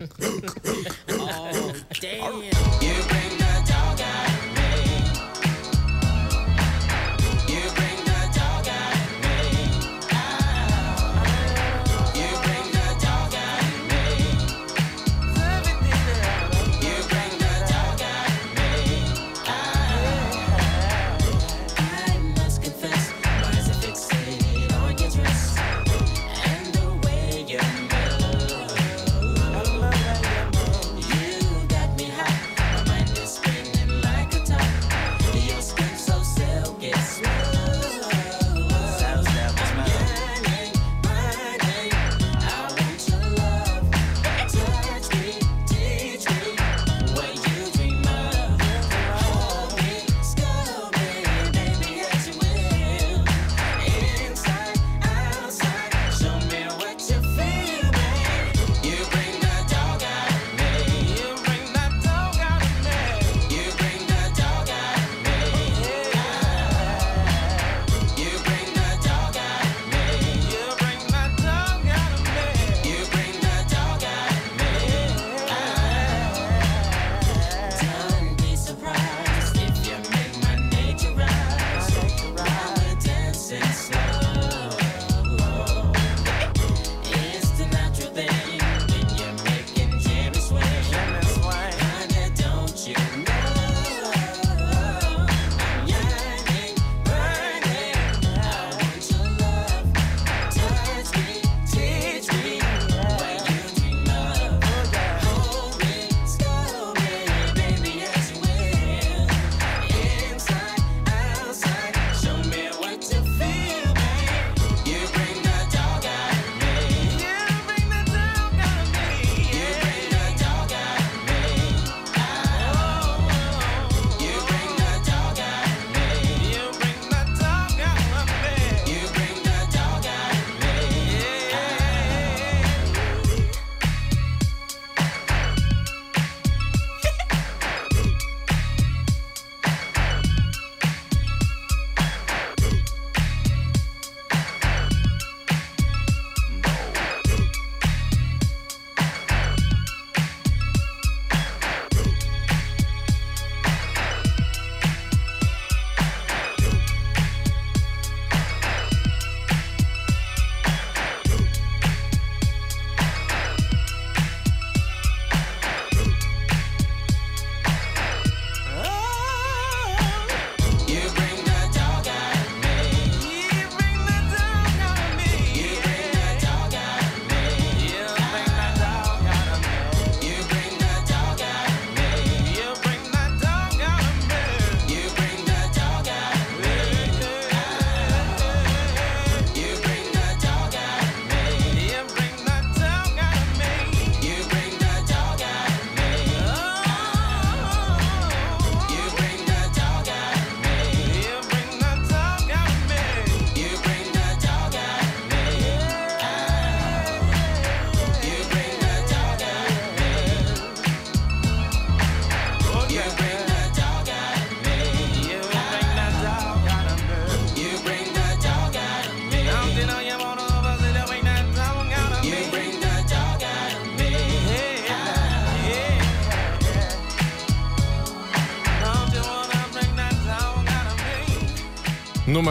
Look.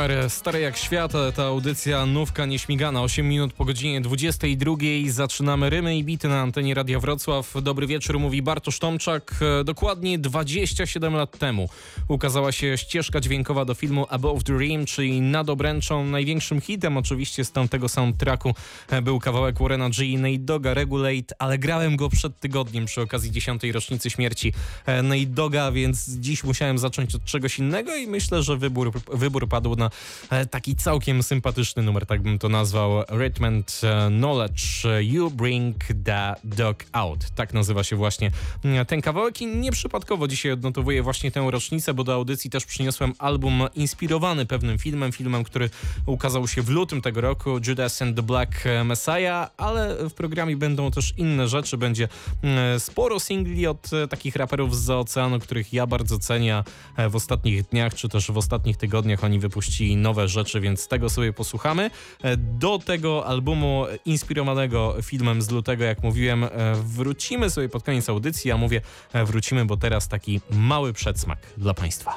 Numer stary jak świat, ta audycja nówka nieśmigana. 8 minut po godzinie 22. Zaczynamy rymy i bity na antenie Radia Wrocław. Dobry wieczór, mówi Bartosz Tomczak. Dokładnie 27 lat temu ukazała się ścieżka dźwiękowa do filmu Above the Rim, czyli nad obręczą. Największym hitem oczywiście z tamtego soundtracku był kawałek Warrena G. Nate Doga Regulate, ale grałem go przed tygodniem przy okazji 10. rocznicy śmierci Nate Doga, więc dziś musiałem zacząć od czegoś innego i myślę, że wybór, wybór padł na e, E, taki całkiem sympatyczny numer, tak bym to nazwał. Richmond e, Knowledge You Bring the Dog Out. Tak nazywa się właśnie mm, ten kawałek i nieprzypadkowo dzisiaj odnotowuję właśnie tę rocznicę, bo do audycji też przyniosłem album inspirowany pewnym filmem, filmem, który ukazał się w lutym tego roku, Judas and the Black Messiah, ale w programie będą też inne rzeczy, będzie mm, sporo singli od e, takich raperów z oceanu, których ja bardzo cenię w ostatnich dniach, czy też w ostatnich tygodniach oni wypuścili robi nowe rzeczy, więc tego sobie posłuchamy. E, do tego albumu inspirowanego filmem z lutego, jak mówiłem, e, wrócimy sobie pod koniec audycji. Ja mówię e, wrócimy, bo teraz taki mały przedsmak dla Państwa.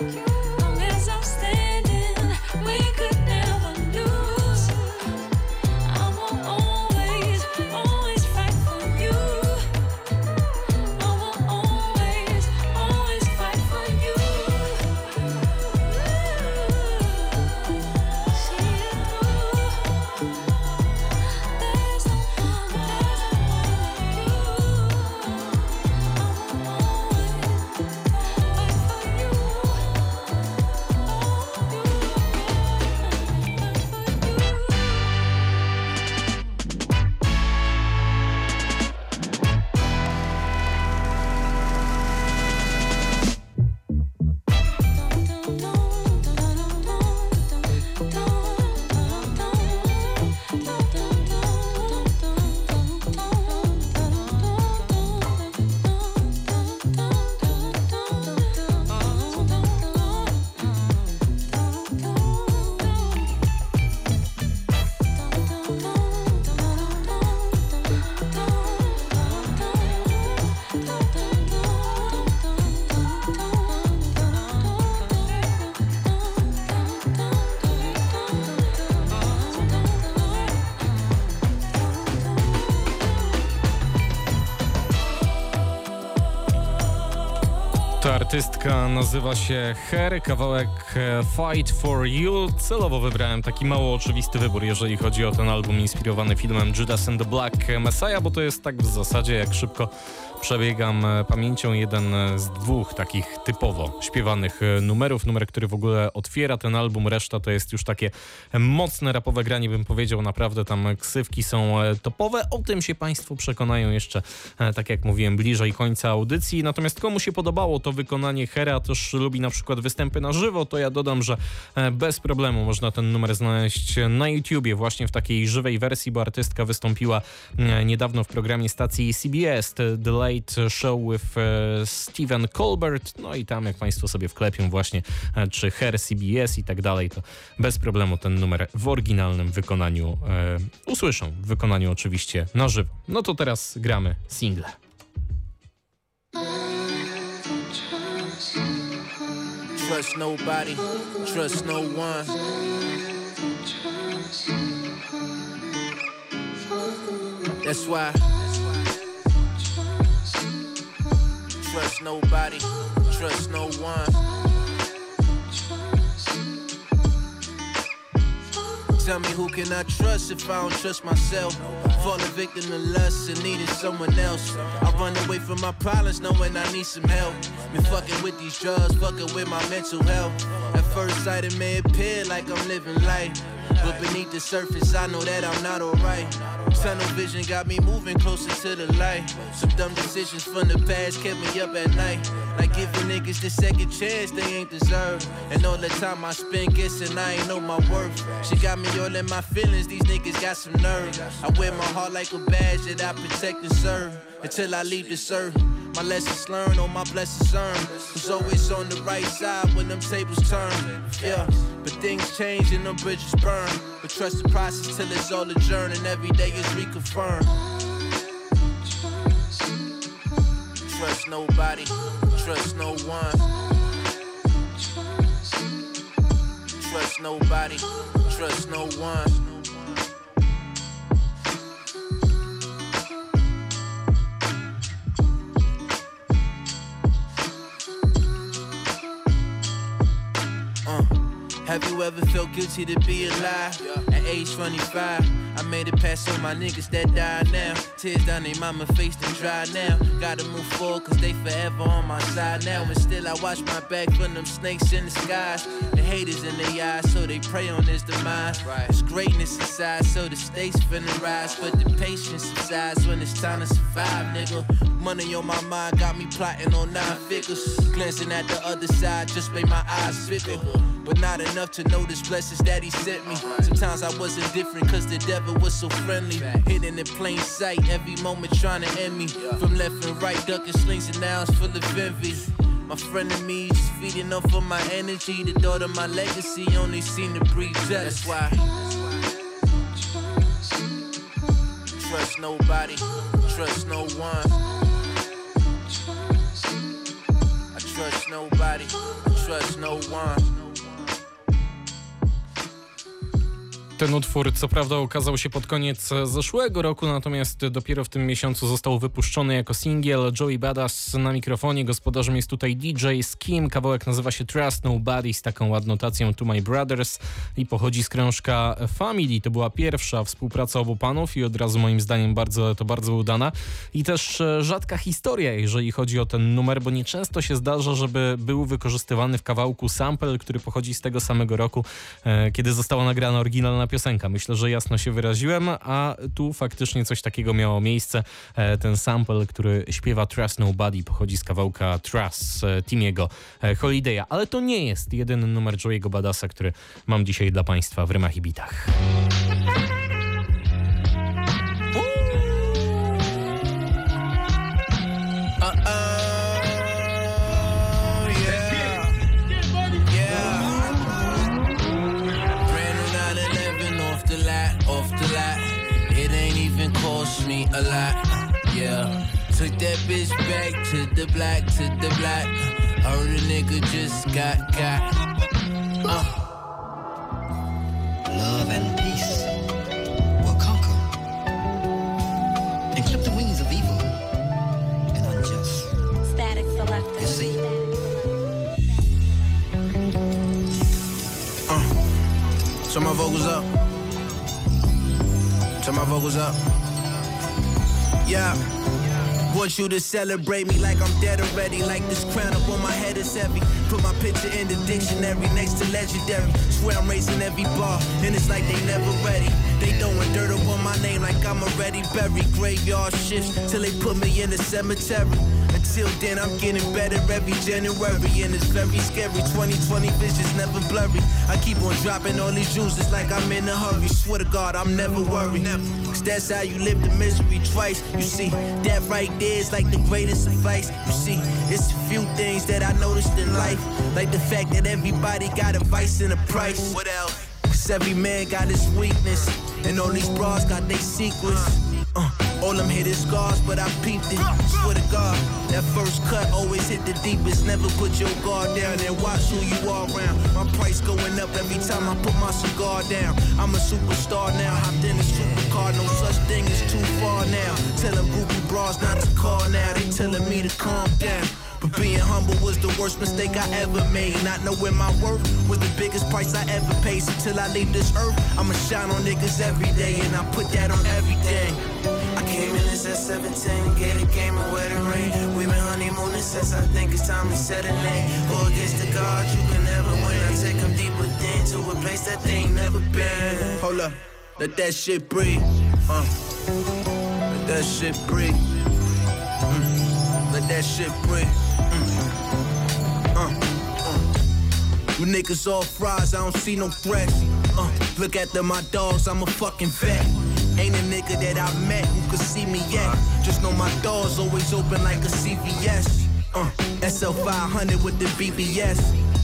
You. Rock nazywa się Her, kawałek e, Fight for You. Celowo wybrałem taki mało oczywisty wybór, jeżeli chodzi o ten album inspirowany filmem Judas and the Black Messiah, bo to jest tak w zasadzie, jak szybko przebiegam e, pamięcią, jeden e, z dwóch takich typowo śpiewanych numerów. Numer, który w ogóle otwiera ten album, reszta to jest już takie mocne rapowe granie, bym powiedział. Naprawdę tam ksywki są topowe. O tym się Państwo przekonają jeszcze, tak jak mówiłem, bliżej końca audycji. Natomiast komu się podobało to wykonanie Hera, też lubi na przykład występy na żywo, to ja dodam, że e, bez problemu można ten numer znaleźć na YouTubie właśnie w takiej żywej wersji, bo artystka wystąpiła e, niedawno w programie stacji CBS The Late Show with e, Stephen Colbert. No i tam jak Państwo sobie wklepią właśnie e, czy Her CBS i tak dalej, to bez problemu ten numer w oryginalnym wykonaniu e, usłyszą. W wykonaniu oczywiście na żywo. No to teraz gramy single. Trust nobody, trust no one. That's why. Trust nobody, trust no one. Tell me who can I trust if I don't trust myself? Fall a victim to lust and needing someone else. I run away from my problems knowing I need some help. Been fucking with these drugs, fucking with my mental health. At first sight, it may appear like I'm living life. But beneath the surface, I know that I'm not alright. Tunnel vision got me moving closer to the light. Some dumb decisions from the past kept me up at night. Like giving niggas the second chance they ain't deserve. And all the time I spend guessing I ain't know my worth. She got me all in my feelings, these niggas got some nerve. I wear my heart like a badge that I protect and serve. Until I leave this earth. My lessons learned on my blessings earned. Was always on the right side when them tables turn. Yeah, but things change and them bridges burn. But trust the process till it's all adjourned and every day is reconfirmed. Trust nobody, trust no one. Trust nobody, trust no one. Have you ever felt guilty to be alive? At age 25, I made it past all my niggas that died now. Tears down they mama face and dry now. Gotta move forward cause they forever on my side now. And still I watch my back from them snakes in the skies. The haters in their eyes, so they pray on his demise. There's greatness inside, so the stakes finna rise. But the patience subsides when it's time to survive, nigga. Money on my mind got me plotting on nine figures. Glancing at the other side just made my eyes bigger. But not enough to notice blessings that he sent me. Sometimes I wasn't different cause the devil was so friendly. Hidden in plain sight, every moment trying to end me. From left and right, ducking slings and now it's full of envy. My friend and me just feeding off of my energy. The daughter, my legacy, only seem to breathe jealous. That's why. Trust nobody, trust no one. I trust nobody, I trust no one. Ten utwór co prawda ukazał się pod koniec zeszłego roku, natomiast dopiero w tym miesiącu został wypuszczony jako singiel. Joey Badass na mikrofonie, gospodarzem jest tutaj DJ Skim. Kawałek nazywa się Trust Nobody z taką ładnotacją To My Brothers i pochodzi z krążka Family. To była pierwsza współpraca obu panów i od razu moim zdaniem bardzo, to bardzo udana. I też e, rzadka historia, jeżeli chodzi o ten numer, bo nieczęsto się zdarza, żeby był wykorzystywany w kawałku sample, który pochodzi z tego samego roku, e, kiedy została nagrana oryginalna piosenka. Myślę, że jasno się wyraziłem, a tu faktycznie coś takiego miało miejsce. E, Ten sample, który śpiewa Trust Nobody, pochodzi z kawałka Trust e, Timiego e, Holiday'a, ale to nie jest jedyny numer Joey'ego Badasa, który mam dzisiaj dla Państwa w rymach i bitach. a lot. Yeah. Took that bitch back to the black, to the black. Heard a nigga just got got. Uh. Love and peace will conquer and clip the wings of evil and unjust. Static Selektah. You see? Turn my vocals up. Turn my vocals up. Yeah. Want you to celebrate me like I'm dead already. Like this crown up on my head is heavy. Put my picture in the dictionary next to legendary. Swear I'm raising every bar, and it's like they never ready. They throwing dirt up on my name like I'm already buried. Graveyard shifts till they put me in the cemetery. Until then, I'm getting better every January, and it's very scary. 2020 vision's never blurry. I keep on dropping all these juices like I'm in a hurry. Swear to God, I'm never worried. Cause that's how you live the misery twice. You see, that right there is like the greatest advice. You see, it's a few things that I noticed in life, like the fact that everybody got a vice and a price. What else? Cause every man got his weakness, and all these bras got their secrets. All them hit is scars, but I peeped it. Swear to God, that first cut always hit the deepest. Never put your guard down and watch who you are around. My price going up every time I put my cigar down. I'm a superstar now, hopped in a supercar. No such thing as too far now. Telling groupie bras not to call now. They telling me to calm down. But being humble was the worst mistake I ever made. Not knowing my worth was the biggest price I ever paid. So till I leave this earth, I'ma shine on niggas every day, and I put that on everything. Came in this at 17, get a game of the rain. We've been honeymooning since I think it's time to set a name. Go against the gods, you can never win. I take them deep within to a place that they ain't never been. Hold up, let that shit breathe. Uh, let that shit breathe. Mm, let that shit breathe. Mm, uh, uh. You niggas all fries, I don't see no threats. Uh, look at them, my dogs, I'm a fucking vet. Ain't a nigga that I met who could see me yet. Just know my doors always open like a CVS. Uh, SL 500 with the BBS.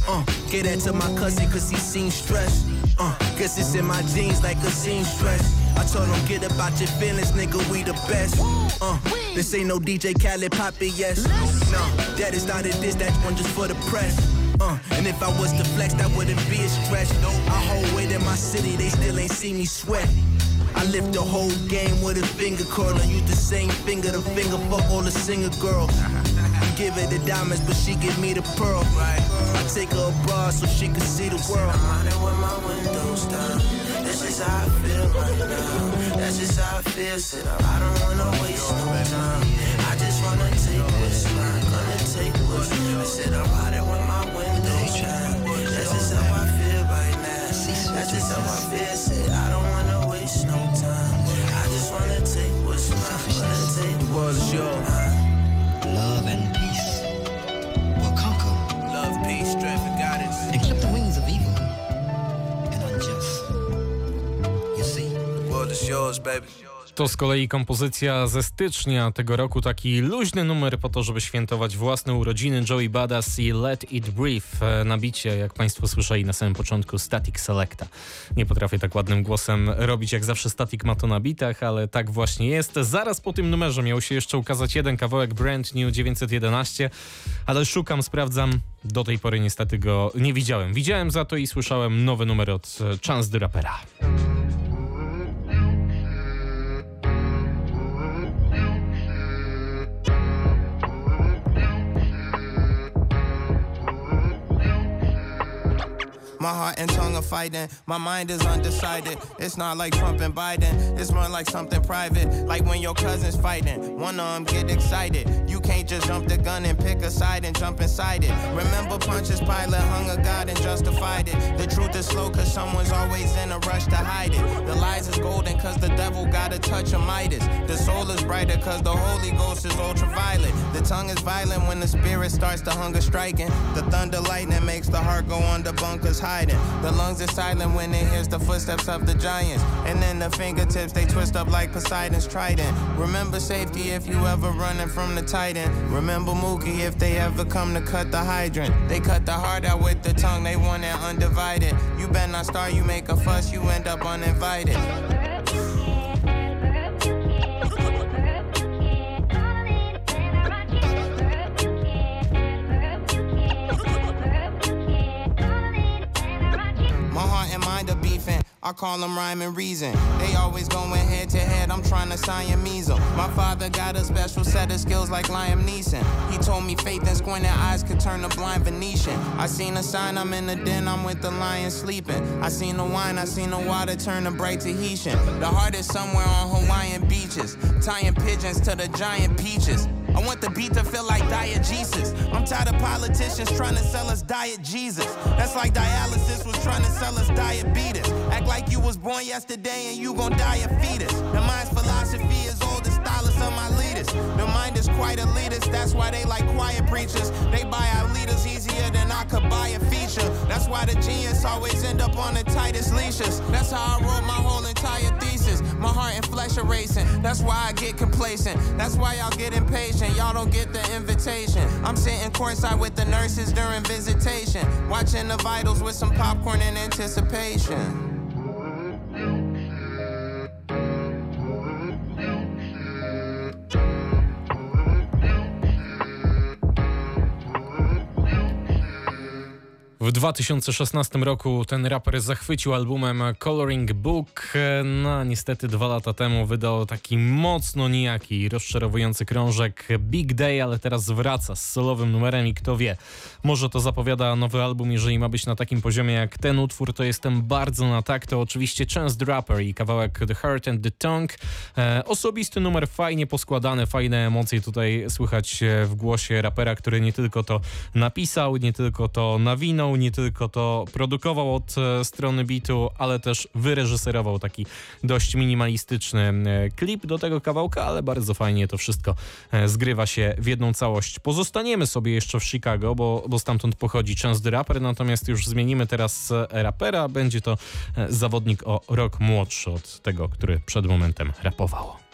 Uh, get that to my cousin cause he seen stress. Uh, guess it's in my jeans like a seamstress. I told him get about your feelings, nigga, we the best. Uh, this ain't no DJ Khaled Poppy, yes. No, that is not a diss, that one just for the press. Uh, and if I was to flex, that wouldn't be a stretch. I hold weight in my city, they still ain't see me sweat. I lift the whole game with a finger curl and use the same finger to finger fuck all the singer girls. Give her the diamonds, but she give me the pearl. Right. I take her abroad so she can see the world. I'm riding with my windows down. That's just how I feel right now. That's just how I feel. Said I don't wanna waste no time. I just wanna take what's mine. Gonna take what's mine. I said I'm riding with my windows down. That's just how I feel right now. That's just how I feel. Said I don't wanna no time. I just wanna take what's mine. Gonna take the world is yours. Love and peace will conquer Love, peace, strength, and guidance. and clip the wings of evil and unjust. You see? The world is yours, baby. To z kolei kompozycja ze stycznia tego roku, taki luźny numer po to, żeby świętować własne urodziny. Joey Badass i Let It Breathe e, na bicie, jak Państwo słyszeli na samym początku, Static Selecta. Nie potrafię tak ładnym głosem robić, jak zawsze Static ma to na bitach, ale tak właśnie jest. Zaraz po tym numerze miał się jeszcze ukazać jeden kawałek Brand New 911, ale szukam, sprawdzam. Do tej pory niestety go nie widziałem. Widziałem za to i słyszałem nowy numer od e, Chance the Rappera. My heart and tongue are fighting. My mind is undecided. It's not like Trump and Biden. It's more like something private. Like when your cousin's fighting. One of them get excited. You can't just jump the gun and pick a side and jump inside it. Remember Pontius Pilate hung a god and justified it. The truth is slow cause someone's always in a rush to hide it. The lies is golden cause the devil got a touch of Midas. The soul is brighter cause the Holy Ghost is ultraviolet. The tongue is violent when the spirit starts to hunger striking. The thunder lightning makes the heart go under bunkers The lungs are silent when it hears the footsteps of the giants. And then the fingertips they twist up like Poseidon's trident. Remember safety if you ever running from the titan. Remember Mookie if they ever come to cut the hydrant. They cut the heart out with the tongue, they want it undivided. You better not start, you make a fuss, you end up uninvited. I call them rhyme and reason. They always going head to head, I'm trying to Siamese 'em. My father got a special set of skills like Liam Neeson. He told me faith and squinted eyes could turn a blind Venetian. I seen a sign, I'm in the den, I'm with the lion sleeping. I seen the wine, I seen the water turn a bright Tahitian. The heart is somewhere on Hawaiian beaches, tying pigeons to the giant peaches. I want the beat to feel like diegesis. I'm tired of politicians trying to sell us diet Jesus. That's like dialysis was trying to sell us diabetes. Act like you was born yesterday and you gon' die a fetus. The mind's philosophy is old, the stylist of my The mind is quite elitist, that's why they like quiet preachers. They buy our leaders easier than I could buy a feature. That's why the genius always end up on the tightest leashes. That's how I wrote my whole entire thesis. My heart and flesh are racing. That's why I get complacent. That's why y'all get impatient. Y'all don't get the invitation. I'm sitting courtside with the nurses during visitation. Watching the vitals with some popcorn in anticipation. W 2016 roku ten raper zachwycił albumem Coloring Book. No, niestety dwa lata temu wydał taki mocno nijaki, rozczarowujący krążek Big Day, ale teraz wraca z solowym numerem i kto wie, może to zapowiada nowy album, jeżeli ma być na takim poziomie jak ten utwór, to jestem bardzo na tak. To oczywiście Chance Rapper i kawałek The Heart and the Tongue. E, osobisty numer, fajnie poskładany, fajne emocje tutaj słychać e, w głosie rapera, który nie tylko to napisał, nie tylko to nawinął, nie tylko to produkował od e, strony bitu, ale też wyreżyserował taki dość minimalistyczny e, klip do tego kawałka, ale bardzo fajnie to wszystko e, zgrywa się w jedną całość. Pozostaniemy sobie jeszcze w Chicago, bo, bo stamtąd pochodzi Chance the Rapper, natomiast już zmienimy teraz rapera. Będzie to zawodnik o rok młodszy od tego, który przed momentem rapował.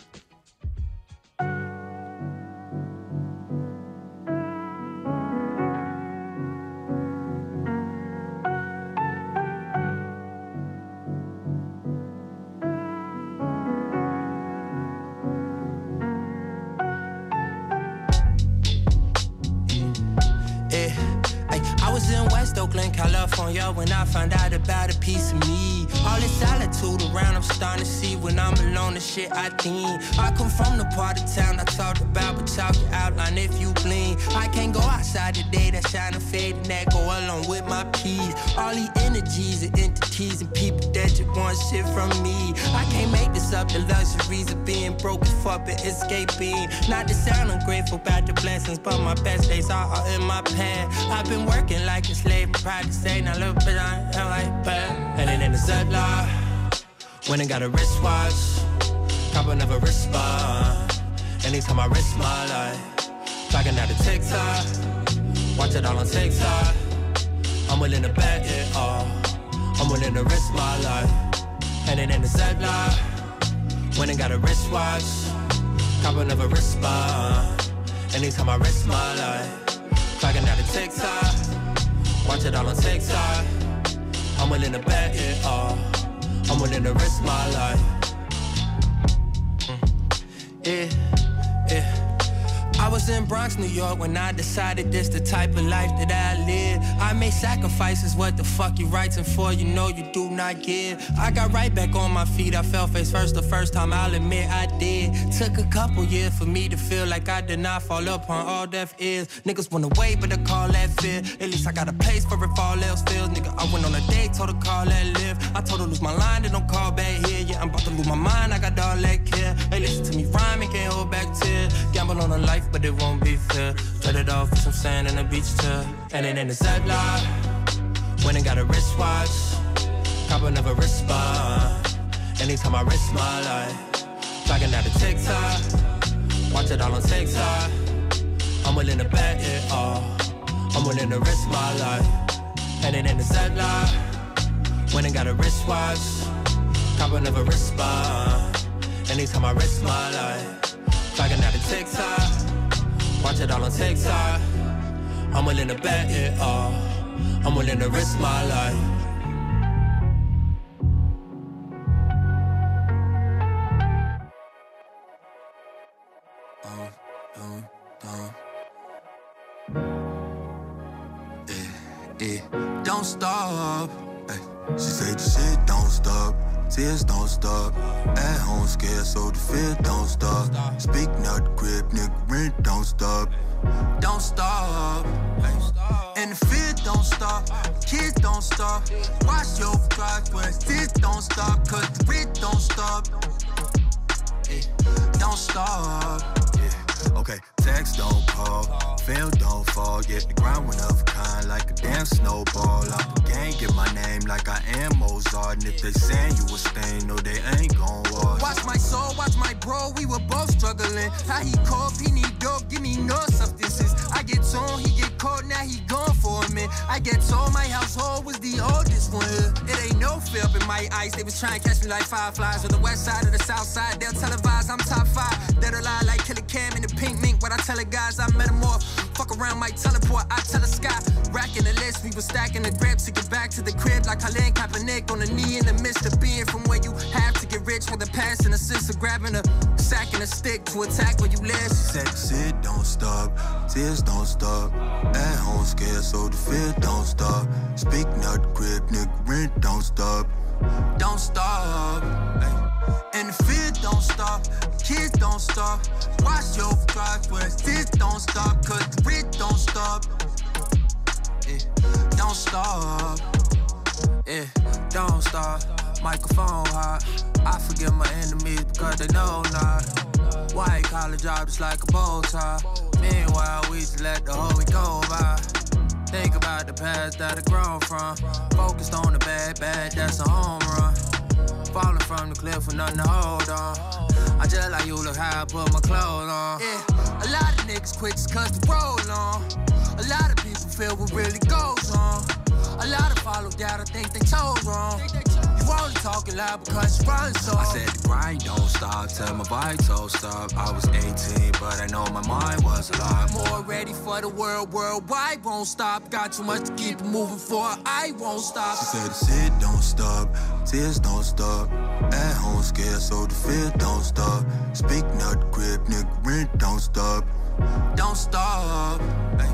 West Oakland, California when I found out about a piece of me. All this solitude around, I'm starting to see when I'm alone, the shit I think. I come from the part of town I talked about, but talk your outline if you blink. I can't go outside today, that shine and fade, and that go along with my peace. All these energies and entities and people that just want shit from me. I can't make this up, the luxuries of being broke as fuck and escaping. Not to sound ungrateful about the blessings, but my best days are all in my past. I've been working like a slave, and proud to say, now look, but I am like bad. And then in the Ziplock, when I got a wristwatch, cop never respond. Anytime I risk my life, clocking out a TikTok, watch it all on TikTok. I'm willing to bet it all. I'm willing to risk my life. And then in the Ziplock, when I got a wristwatch, cop never respond. Anytime I risk my life, clocking out a TikTok, watch it all on TikTok. I'm willing to bet it all. I'm willing to risk my life. Mm. Yeah, yeah. I was in Bronx, New York when I decided this the type of life that I live. I made sacrifices, what the fuck you writing for? You know you do not give. I got right back on my feet, I fell face first the first time, I'll admit I did. Took a couple years for me to feel like I did not fall upon all deaf ears. Niggas wanna wait, but I call that fear. At least I got a place for if all else fails. Nigga, I went on a date, told her call that live. I told her lose my line, then don't call back here. Yeah, I'm about to lose my mind, I got all that care. Hey, listen to me rhyme, and can't hold back tears. Gamble on a life, but it won't be fair. Trade it off for some sand and a beach chair. And in the Ziplock, when I got a wristwatch, cop another wristband. Anytime I risk my life, clocking out a TikTok, watch it all on TikTok. I'm willing to bet it all. I'm willing to risk my life. And in the Ziplock, when I got a wristwatch, cop another wristband. Anytime I risk my life, clocking out a TikTok. Watch it all on TikTok. I'm willing to bet it all. I'm willing to risk my life. Tears don't stop. At home scared, so the fear don't stop. Speak not crib, nigga, rent don't stop. don't stop. And the fear don't stop, kids don't stop. Watch your progress, this don't stop, cause the don't stop. Don't stop. Okay, text don't call, fail don't fall. Yeah, the ground went of kind like a damn snowball. Up the gang, get my name like I am Mozart. And if they saying you a stain, no, they ain't gon' walk. Watch my soul, watch my bro, we were both struggling. How he cough, he need dope, give me no substances. I get on, he get caught, now he gone for a minute. I get told my household was the oldest one. It ain't no fear up in my eyes, they was trying to catch me like fireflies. On the west side or the south side, they'll televise, I'm top five. Dead I tell the guys, I met them metamorph. Fuck around, might teleport, I tell the sky. Racking the list, we was stacking the grips to get back to the crib like Colin Kaepernick on the knee in the midst of being from where you have to get rich with the past and the sister grabbing a sack and a stick to attack where you live. Said the shit don't stop, tears don't stop. At home scared, so the fear don't stop. Speak the crib, nigga, rent don't stop. don't stop. And the fear don't stop, kids don't stop. Watch your progress, this don't stop, cause the don't stop. Eh, Don't stop. Yeah, don't stop. Microphone hot. I forgive my enemies because they know not. White collar job just like a bow tie. Meanwhile, we just let the whole week go by. Think about the past that I grown from. Focused on the bad, bad, that's a home run. Falling from the cliff with nothing to hold on. I just like you look how I put my clothes on. Yeah, a lot of niggas quit just cause the road long. A lot of people feel what really goes on. A lot of follow doubt, I think they chose wrong. You only talking loud because you running so. I said the grind don't stop till my vitals stop. I was 18, but I know my mind was a lot more. more ready for the world, worldwide won't stop. Got too much to keep it moving for, I won't stop. She said the shit don't stop, tears don't stop. At home scared, so the fear don't stop. Speak out the crib, nigga, rent don't stop. don't stop. Ay.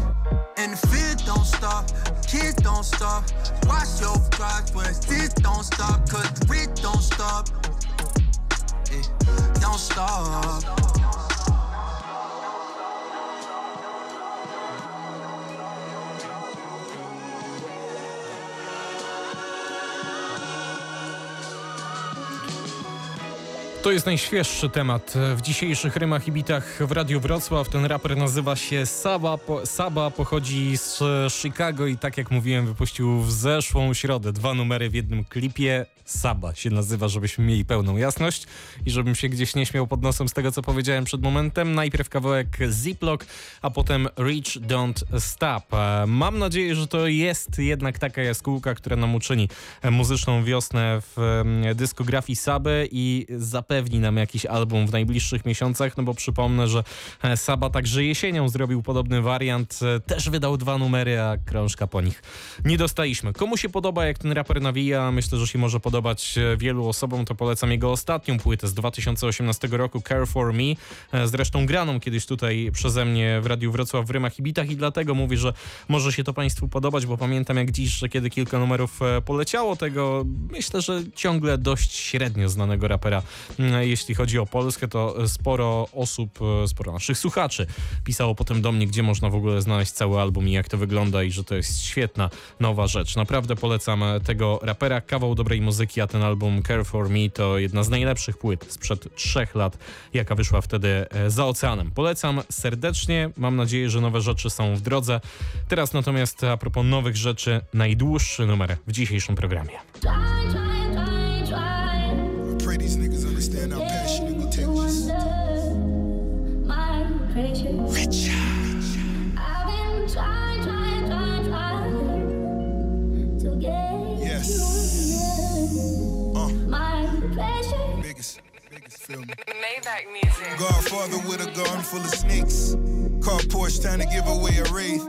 And the fear don't stop, kids don't stop. Watch your progress, this don't stop, cause the rent don't stop. Eh, Don't stop. To jest najświeższy temat w dzisiejszych rymach i bitach w Radiu Wrocław. Ten raper nazywa się Saba, po, Saba pochodzi z Chicago i tak jak mówiłem wypuścił w zeszłą środę dwa numery w jednym klipie. Saba się nazywa, żebyśmy mieli pełną jasność i żebym się gdzieś nie śmiał pod nosem z tego, co powiedziałem przed momentem. Najpierw kawałek Ziplock, a potem Reach Don't Stop. Mam nadzieję, że to jest jednak taka jaskółka, która nam uczyni muzyczną wiosnę w dyskografii Saby i zapewni nam jakiś album w najbliższych miesiącach, no bo przypomnę, że e, Saba także jesienią zrobił podobny wariant, e, też wydał dwa numery, a krążka po nich nie dostaliśmy. Komu się podoba, jak ten raper nawija, myślę, że się może podobać e, wielu osobom, to polecam jego ostatnią płytę z 2018 roku, Care For Me, zresztą graną kiedyś tutaj przeze mnie w Radiu Wrocław w Rymach i Bitach i dlatego mówię, że może się to Państwu podobać, bo pamiętam jak dziś, że kiedy kilka numerów poleciało tego, myślę, że ciągle dość średnio znanego rapera, jeśli chodzi o Polskę, to sporo osób, e, sporo naszych słuchaczy pisało potem do mnie, gdzie można w ogóle znaleźć cały album i jak to wygląda i że to jest świetna, nowa rzecz. Naprawdę polecam e, tego rapera, kawał dobrej muzyki, a ten album Care For Me to jedna z najlepszych płyt sprzed trzech lat, jaka wyszła wtedy e, za oceanem. Polecam serdecznie, mam nadzieję, że nowe rzeczy są w drodze. Teraz natomiast a propos nowych rzeczy, najdłuższy numer w dzisiejszym programie. Feel me? Maybach music. Godfather with a garden full of snakes. Car Porsche trying to give away a wraith.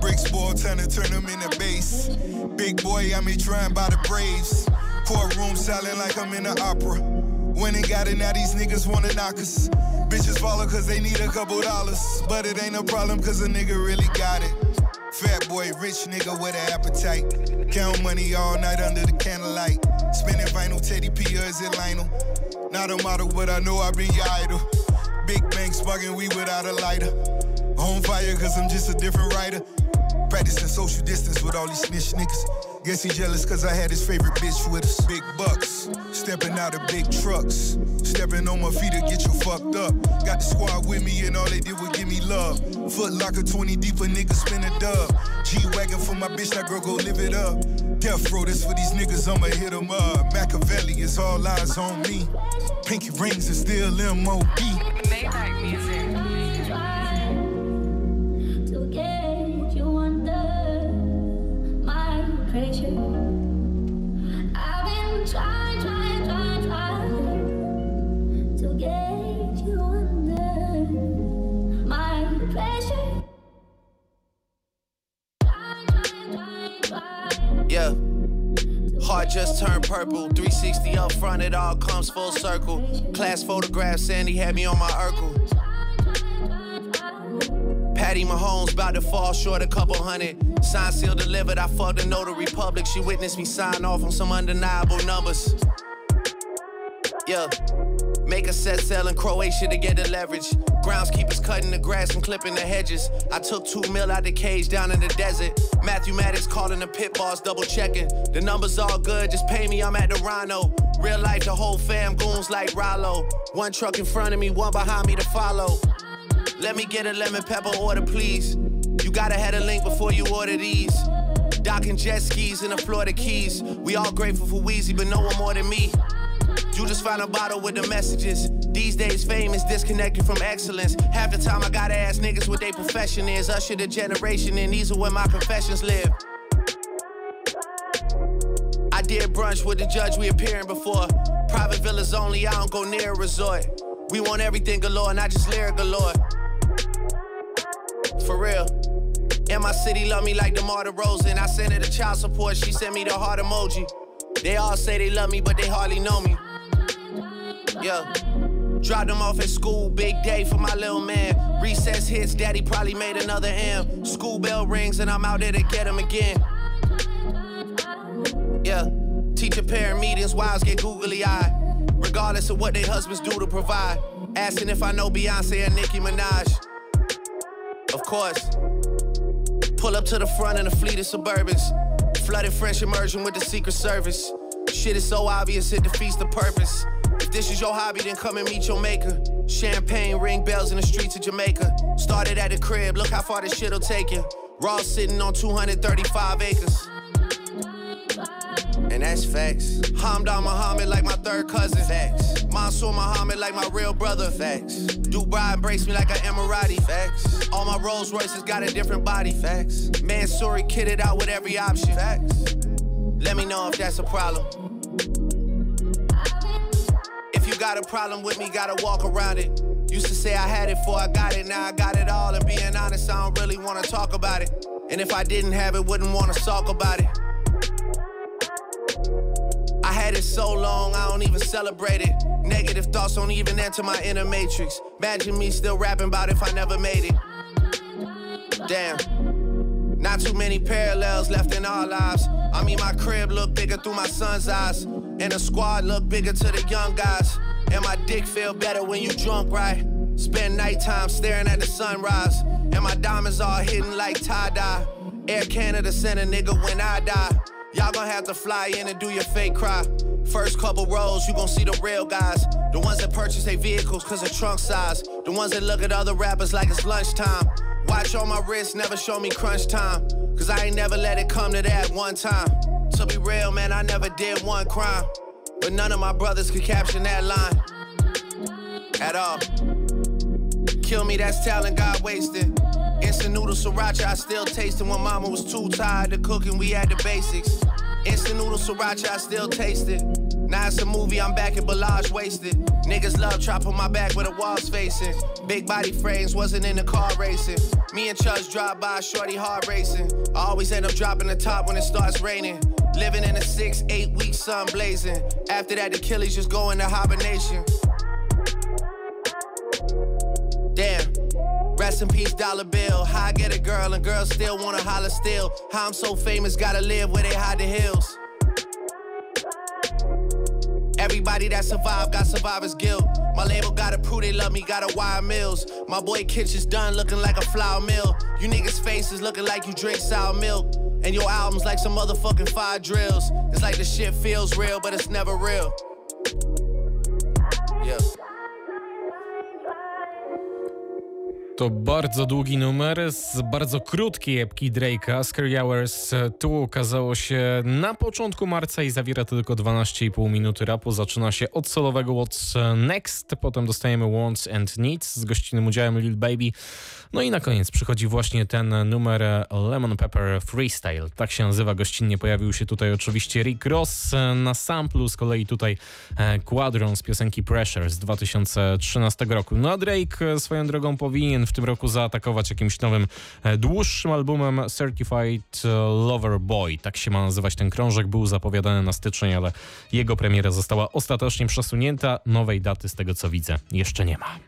Bricks ball trying to turn them into base. Big boy, I'm me trying by the Braves. Courtroom silent like I'm in the opera. When they got it, now these niggas wanna knock us. Bitches follow cause they need a couple dollars. But it ain't a problem cause a nigga really got it. Fat boy, rich nigga with an appetite. Count money all night under the candlelight. Spinning vinyl, Teddy P or is it Lionel? Not a model, but I know I been your idol. Big bang sparking we without a lighter. On fire, cause I'm just a different writer. Practicing social distance with all these snitch niggas. Guess he jealous cause I had his favorite bitch with us. Big bucks, stepping out of big trucks. Stepping on my feet to get you fucked up. Got the squad with me and all they did was give me love. Foot locker 20 deep, a nigga spin a dub. G-Wagon for my bitch, that girl go live it up. Death row, this for these niggas, I'ma hit 'em up. Machiavelli is all eyes on me. Pinky rings is still M.O.B. To Just turned purple. 360 up front, it all comes full circle. Class photograph, Sandy had me on my Urkel. Patty Mahomes about to fall short a couple hundred. Sign seal delivered, I fucked the notary public. She witnessed me sign off on some undeniable numbers. Yeah. Make a set sell in Croatia to get the leverage. Groundskeepers cutting the grass and clipping the hedges. I took two mil out the cage down in the desert. Matthew Maddox calling the pit boss, double checking. The numbers all good, just pay me, I'm at the Rhino. Real life, the whole fam goons like Rollo. One truck in front of me, one behind me to follow. Let me get a lemon pepper order, please. You gotta have a link before you order these. Docking jet skis in the Florida Keys. We all grateful for Wheezy, but no one more than me. You just found a bottle with the messages. These days, fame is disconnected from excellence. Half the time, I gotta ask niggas what their profession is. Usher the generation, and these are where my confessions live. I did brunch with the judge we appearing before. Private villas only, I don't go near a resort. We want everything galore, not just lyric galore. For real. And my city love me like the DeMar DeRozan. I sent her the child support, she sent me the heart emoji. They all say they love me, but they hardly know me. Yeah. Dropped them off at school, big day for my little man. Recess hits, daddy probably made another M. School bell rings, and I'm out there to get him again. Yeah. Teacher parent meetings, wives get googly eyed. Regardless of what their husbands do to provide. Asking if I know Beyonce and Nicki Minaj. Of course. Pull up to the front in a fleet of Suburbans. Flooded French immersion with the Secret Service. Shit is so obvious, it defeats the purpose. If this is your hobby, then come and meet your maker. Champagne ring bells in the streets of Jamaica. Started at the crib, look how far this shit'll take you. Raw sitting on 235 acres. And that's facts. Hamdan Muhammad like my third cousin. Facts. Mansour Muhammad like my real brother. Facts. Dubai embrace me like an Emirati. Facts. All my Rolls Royces got a different body. Facts. Mansory kitted out with every option. Facts. Let me know if that's a problem. You got a problem with me, gotta walk around it. Used to say I had it before I got it, now I got it all. And being honest, I don't really wanna talk about it. And if I didn't have it, wouldn't wanna talk about it. I had it so long, I don't even celebrate it. Negative thoughts don't even enter my inner matrix. Imagine me still rapping about if I never made it. Damn. Not too many parallels left in our lives. I mean, my crib look bigger through my son's eyes. And the squad look bigger to the young guys. And my dick feel better when you drunk, right? Spend nighttime staring at the sunrise. And my diamonds all hidden like tie-dye. Air Canada sent a nigga when I die. Y'all gonna have to fly in and do your fake cry. First couple rows, you gon' see the real guys. The ones that purchase their vehicles cause of trunk size. The ones that look at other rappers like it's lunchtime. Watch on my wrist, never show me crunch time. Cause I ain't never let it come to that one time. To be real, man, I never did one crime. But none of my brothers could caption that line. At all. Kill me, that's talent God wasted. Instant noodle sriracha, I still tasting when mama was too tired to cook and we had the basics. Instant noodle sriracha, I still taste it. Now it's a movie, I'm back in Bellage wasted. Niggas love on my back with the walls facing. Big body frames, wasn't in the car racing. Me and Chuz drive by, shorty hard racing. I always end up dropping the top when it starts raining. Living in a six, eight week sun blazing. After that, the Achilles just go into hibernation. Damn. Rest in peace, dollar bill. How I get a girl and girls still wanna holler still. How I'm so famous, gotta live where they hide the hills. Everybody that survived got survivor's guilt. My label gotta prove they love me, gotta wire mills. My boy Kitchen's done looking like a flour mill. You niggas' faces looking like you drink sour milk. And your albums like some motherfucking fire drills. It's like the shit feels real, but it's never real. To bardzo długi numer z bardzo krótkiej epki Drake'a. Scary Hours tu okazało się na początku marca i zawiera tylko 12,5 minuty rapu. Zaczyna się od solowego What's Next, potem dostajemy Wants and Needs z gościnnym udziałem Lil Baby. No i na koniec przychodzi właśnie ten numer Lemon Pepper Freestyle. Tak się nazywa, gościnnie pojawił się tutaj oczywiście Rick Ross na samplu, z kolei tutaj e, Quadron z piosenki Pressure z 2013 roku. No a Drake e, swoją drogą powinien w tym roku zaatakować jakimś nowym, e, dłuższym albumem Certified Lover Boy. Tak się ma nazywać ten krążek, był zapowiadany na styczeń, ale jego premiera została ostatecznie przesunięta. Nowej daty z tego co widzę jeszcze nie ma.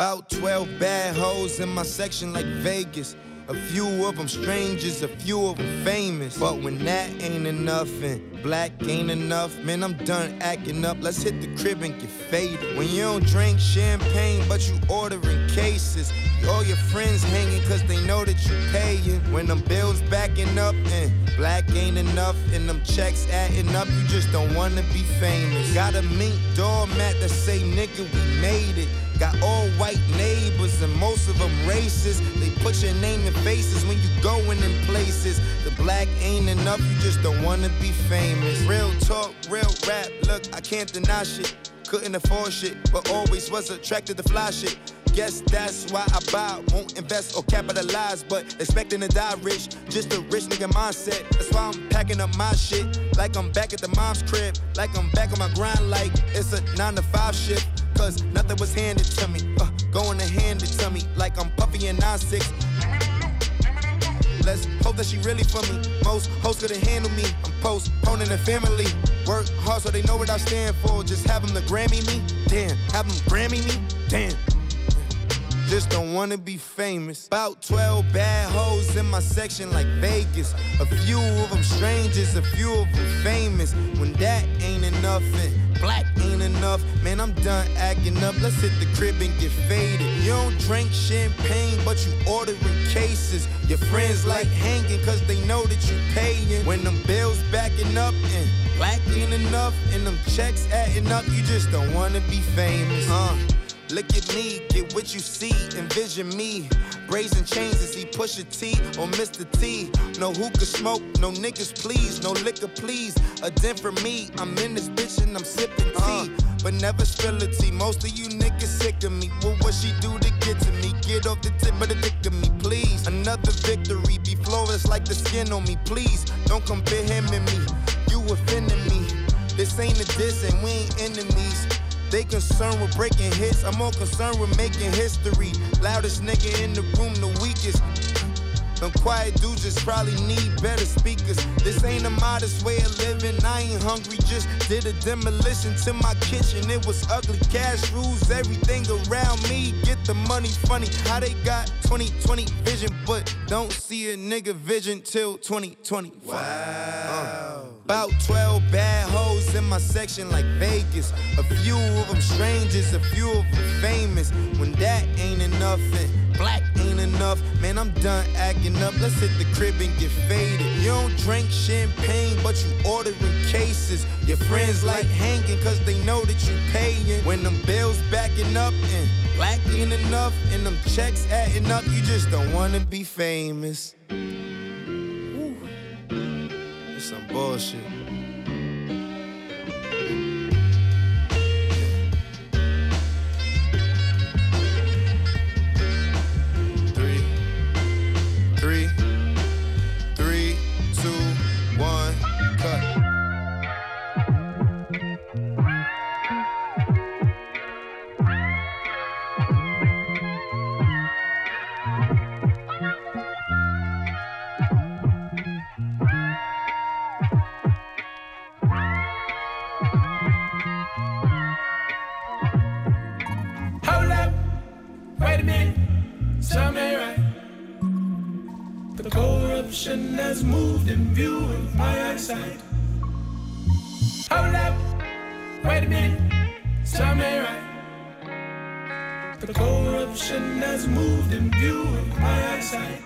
About 12 bad hoes in my section like Vegas. A few of them strangers, a few of them famous. But when that ain't enough and black ain't enough, man, I'm done acting up. Let's hit the crib and get faded. When you don't drink champagne, but you ordering cases. All your friends hanging cause they know that you paying. When them bills backing up and black ain't enough and them checks adding up, you just don't wanna be famous. Got a mink doormat that say, nigga, we made it. Got all white neighbors and most of them racist. They put your name in faces when you going in places. The black ain't enough, you just don't wanna be famous. Real talk, real rap, look, I can't deny shit. Couldn't afford shit, but always was attracted to fly shit. Guess that's why I buy, won't invest or capitalize, but expecting to die rich. Just a rich nigga mindset. That's why I'm packing up my shit. Like I'm back at the mom's crib. Like I'm back on my grind, like it's a nine to five shift. Cause nothing was handed to me. Uh, going to hand it to me. Like I'm puffy and 9-6. Let's hope that she really for me. Most hosts couldn't handle me. I'm postponing the family. Work hard so they know what I stand for. Just have them to Grammy me. Damn, have them Grammy me. Damn. Just don't wanna be famous. About 12 bad hoes in my section like Vegas. A few of them strangers, a few of them famous. When that ain't enough and black ain't enough, man, I'm done acting up. Let's hit the crib and get faded. You don't drink champagne, but you ordering cases. Your friends like hanging cause they know that you paying. When them bills backing up and black ain't enough and them checks adding up, you just don't wanna be famous. Uh. Look at me, get what you see, envision me. Brazen chains and see Pusha T or Mr. T. No hookah smoke, no niggas please, no liquor please. A den for me, I'm in this bitch and I'm sipping tea. Uh. But never spill a tea. Most of you niggas sick of me. What what she do to get to me? Get off the tip of the dick to me, please. Another victory, be flawless like the skin on me, please. Don't compare him and me. You offending me. This ain't a diss and we ain't enemies. They concerned with breaking hits. I'm more concerned with making history. Loudest nigga in the room, the weakest. Them quiet dudes just probably need better speakers. This ain't a modest way of living. I ain't hungry, just did a demolition to my kitchen. It was ugly. Cash rules everything around me. Get the money funny. How they got 2020 vision, but don't see a nigga vision till 2020. Wow. about 12 bad hoes in my section like Vegas. A few of them strangers, a few of them famous. When that ain't enough black ain't enough, man, I'm done acting up. Let's hit the crib and get faded. You don't drink champagne, but you ordering cases. Your friends like hanging cause they know that you paying. When them bills backing up and black ain't enough and them checks adding up, you just don't wanna be famous. Woo. It's some bullshit. Corruption has moved in view of my eyesight. Hold up, wait a minute, tell me right. The corruption has moved in view of my eyesight.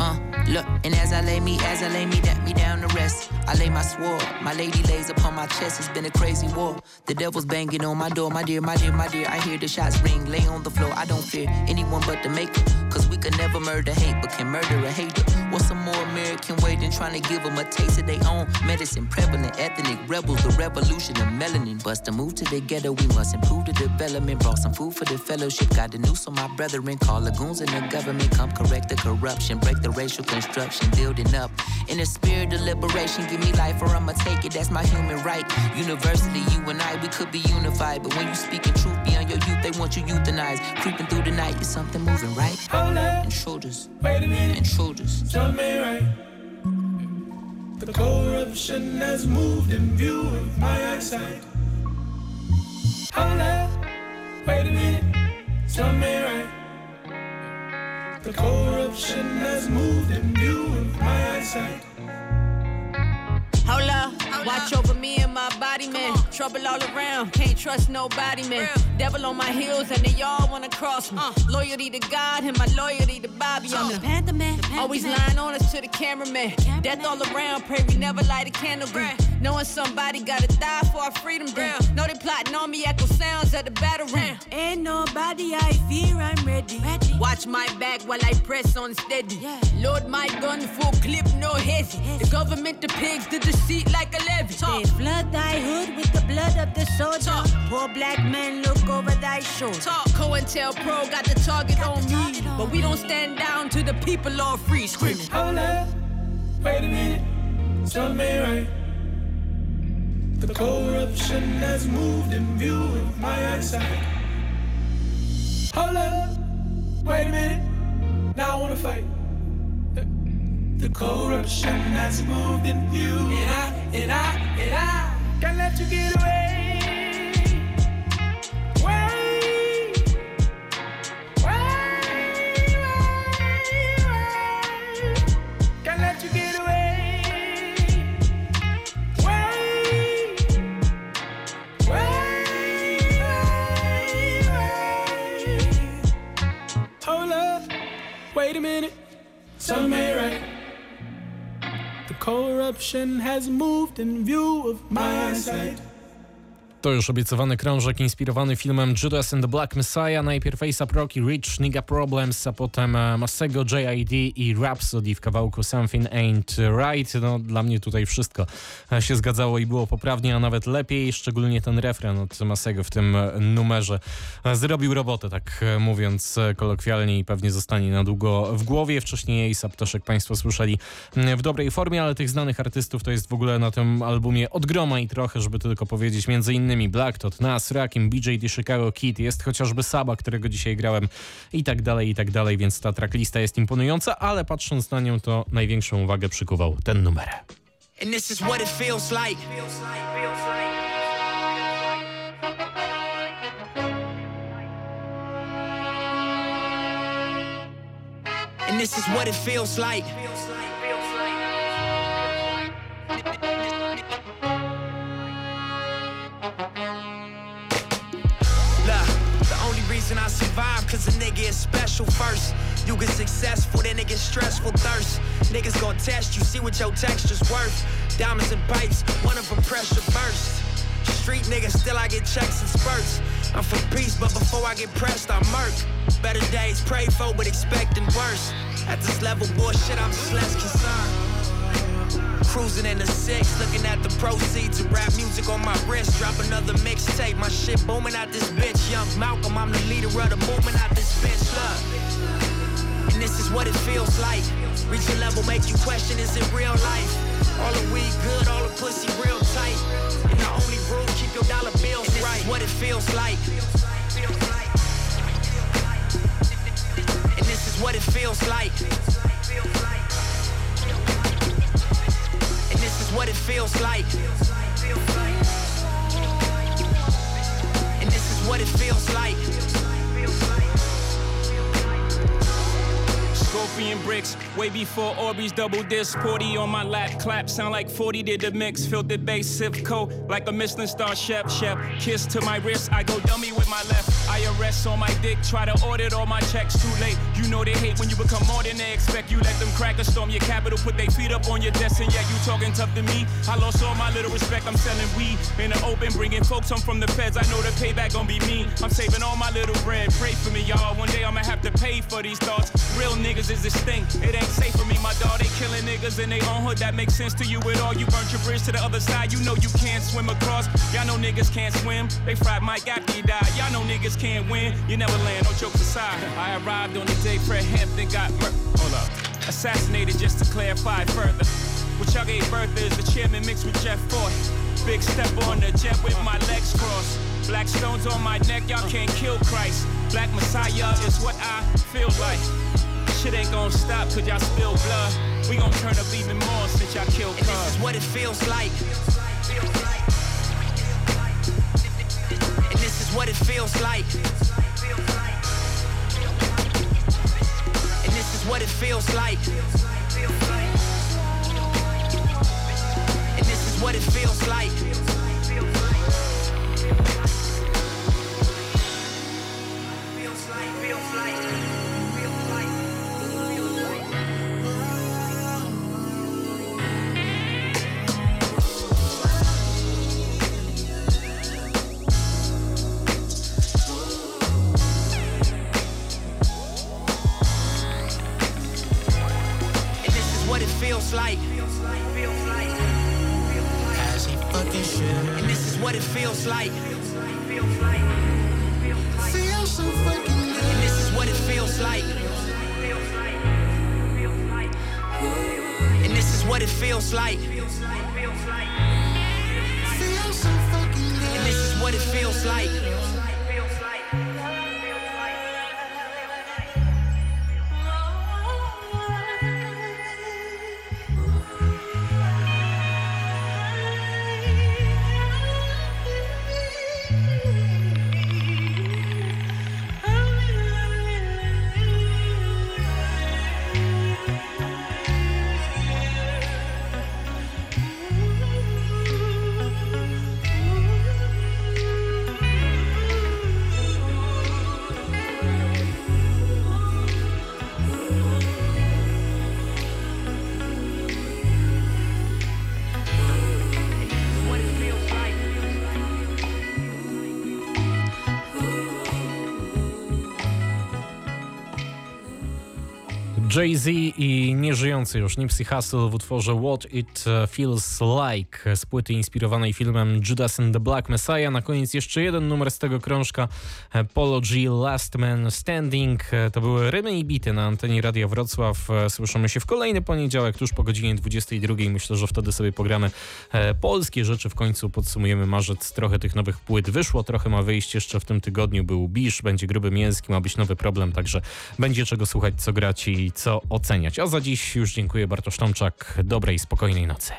Uh, look, and as I lay me, as I lay me, that me down to rest. I lay my sword, my lady lays upon my chest. It's been a crazy war. The devil's banging on my door, my dear, my dear, my dear. I hear the shots ring, lay on the floor. I don't fear anyone but the maker. Cause we could never murder hate, but can murder a hater. What's a more American way than trying to give them a taste of their own medicine? Prevalent ethnic rebels, the revolution of melanin. Bust a move to the ghetto, we must improve the development. Brought some food for the fellowship, got the news on my brethren. Call lagoons in the government, come correct the corruption, break the racial construction, building up. In the spirit of liberation, give me life or I'ma take it, that's my human right. Universally, you and I, we could be unified. But when you speaking truth beyond your youth, they want you euthanized. Creeping through the night, is something moving right? Hold up, Intruders, wait a minute, intruders. tell me right. The corruption has moved in view of my eyesight. Hold up, wait a minute, tell me right. The corruption has moved in view of my eyesight. Hold up, Trouble all around, can't trust nobody, man. Devil on my heels, and they all wanna cross me. Uh. Loyalty to God and my loyalty to Bobby. I'm the Panther man. Always lying on us to the cameraman. Death all around, pray we never light a candle green. Knowing somebody gotta die for our freedom, damn. Know they plotting on me, echo sounds at the battle. Ain't nobody I fear, I'm ready. Watch my back while I press on steady. Load my gun, full clip, no hesi. The government, the pigs, the deceit like a levy. They flood thy hood with the blood of the soldier. Poor black man, look over thy shoulder. Talk. COINTELPRO got the target on me. But we don't stand down to the people all free screaming. Hold up, wait a minute, tell me right. The corruption has moved in view of my eyesight. Hold up, wait a minute, now I wanna fight. The, corruption has moved in view, and I, and I, and I can't let you get away. A minute, something ain't right. The corruption has moved in view of my eyesight. To już obiecywany krążek inspirowany filmem Judas and the Black Messiah. Najpierw A$AP Rocky, Rich, Nigga Problems, a potem e, Masego, J.I.D. i Rhapsody w kawałku Something Ain't Right. No, dla mnie tutaj wszystko e, się zgadzało i było poprawnie, a nawet lepiej. Szczególnie ten refren od Masego w tym e, numerze zrobił robotę, tak mówiąc kolokwialnie i pewnie zostanie na długo w głowie. Wcześniej A$AP też, jak Państwo słyszeli, w dobrej formie, ale tych znanych artystów to jest w ogóle na tym albumie od groma i trochę, żeby tylko powiedzieć, między innymi Black Tot, Nas, Rakim, BJ The Chicago Kid, jest chociażby Saba, którego dzisiaj grałem i tak dalej, i tak dalej, więc ta tracklista jest imponująca, ale patrząc na nią, to największą uwagę przykuwał ten numer. And this is what it feels like. And this is what it feels like. Reason I survive cause a nigga is special first. You get successful, then it gets stressful thirst. Niggas gon' test you, see what your texture's worth. Diamonds and pipes, one of them pressure burst. Street niggas, still I get checks and spurts. I'm for peace, but before I get pressed, I murk. Better days prayed for, but expecting worse. At this level, bullshit, I'm just less concerned. Cruising in the six, looking at the proceeds of rap music on my wrist. Drop another mixtape, my shit booming out this bitch. Young Malcolm, I'm the leader of the movement out this bitch. Look, and this is what it feels like. Reach a level, make you question, is it real life? All the weed good, all the pussy real tight. And the only rule, keep your dollar bills and this right. Is what it feels like. And this is what it feels like. This is what it feels like. And this is what it feels like. Scorpion fix. Way before Orbeez double disc, 40 on my lap. Clap sound like 40 did the mix. Filtered bass, sip coat like a Michelin star chef. Chef, kiss to my wrist. I go dummy with my left. IRS on my dick. Try to audit all my checks. Too late. You know they hate when you become more than they expect. You let them crack a storm your Capitol, put their feet up on your desk, and yet you talking tough to me. I lost all my little respect. I'm selling weed in the open, bringing folks home from the feds. I know the payback gon' be me. I'm saving all my little bread. Pray for me, y'all. One day I'ma have to pay for these thoughts. Real niggas is this thing. It ain't safe for me, my dog. They killing niggas in their own hood. That makes sense to you at all. You burnt your bridge to the other side. You know you can't swim across. Y'all know niggas can't swim. They fried Mike after he died. Y'all know niggas can't win. You never land. No jokes aside. I arrived on the day Fred Hampton got murdered. Hold up. Assassinated just to clarify further. What y'all gave birth is the chairman mixed with Jeff Fort. Big step on the jet with my legs crossed. Black stones on my neck, y'all can't kill Christ. Black Messiah is what I feel like. Shit ain't gonna stop cause y'all spill blood. We gon' turn up even more since y'all killed And this is what it feels like. And this what it feels like. And this is what it feels like. And this is what it feels like. And feels like. Feel so fucking good. And this is what it feels like. And this is what it feels like. Jay-Z i nieżyjący już Nipsey Hussle w utworze What It Feels Like z płyty inspirowanej filmem Judas and the Black Messiah. Na koniec jeszcze jeden numer z tego krążka Polo G Last Man Standing. To były rymy i bity na antenie Radia Wrocław. Słyszymy się w kolejny poniedziałek tuż po godzinie 22. Myślę, że wtedy sobie pogramy e, polskie rzeczy. W końcu podsumujemy marzec. Trochę tych nowych płyt wyszło, trochę ma wyjść jeszcze w tym tygodniu. Był Bisz, będzie gruby mięski, ma być nowy problem, także będzie czego słuchać, co grać i co oceniać. A za dziś już dziękuję Bartosz Tomczak. Dobrej, spokojnej nocy.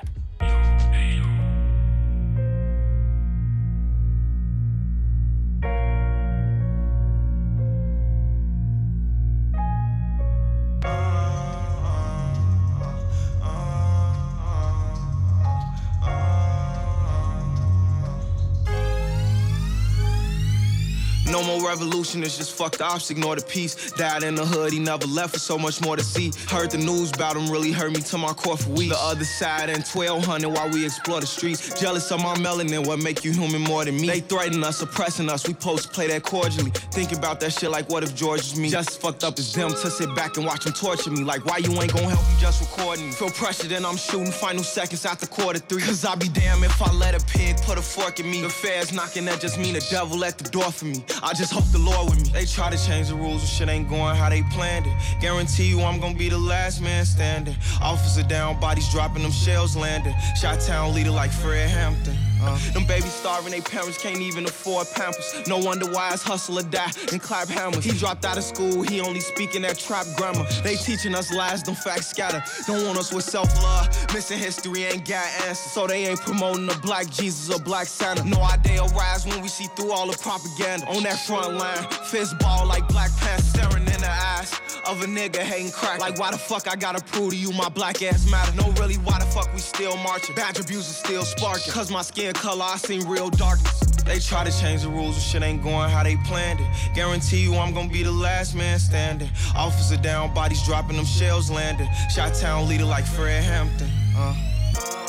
No more revolution, it's just fuck the ops, ignore the peace. Died in the hood, he never left for so much more to see. Heard the news about him, really hurt me to my core for weeks. The other side and 1200 while we explore the streets. Jealous of my melanin, what make you human more than me? They threaten us, oppressing us, we post play that cordially. Think about that shit like what if George was me? Just fucked up as them to sit back and watch them torture me. Like why you ain't gonna help me just recording? Feel pressure, then I'm shooting final seconds after quarter three. Cause I be damn if I let a pig put a fork in me. The feds knocking, that just mean the devil at the door for me. I just hope the Lord with me. They try to change the rules, but shit ain't going how they planned it. Guarantee you I'm gonna be the last man standing. Officer down, bodies dropping, them shells landing. Shot town leader like Fred Hampton. Uh, them babies starving, they parents can't even afford pampers. No wonder why it's hustle or die and clap hammers. He dropped out of school, he only speaking that trap grammar. They teaching us lies, them facts scatter. Don't want us with self-love. Missing history ain't got answers. So they ain't promoting a black Jesus or black Santa. No idea rise when we see through all the propaganda. On that front line. Fist ball like Black Panther staring in the eyes of a nigga hating crack. Like, why the fuck I gotta prove to you my black ass matter? No, really, why the fuck we still marching? Badge abuse is still sparking. Cause my skin color, I seen real darkness. They try to change the rules, but shit ain't going how they planned it. Guarantee you I'm gonna be the last man standing. Officer down, bodies dropping, them shells landing. Shot town leader like Fred Hampton. Uh.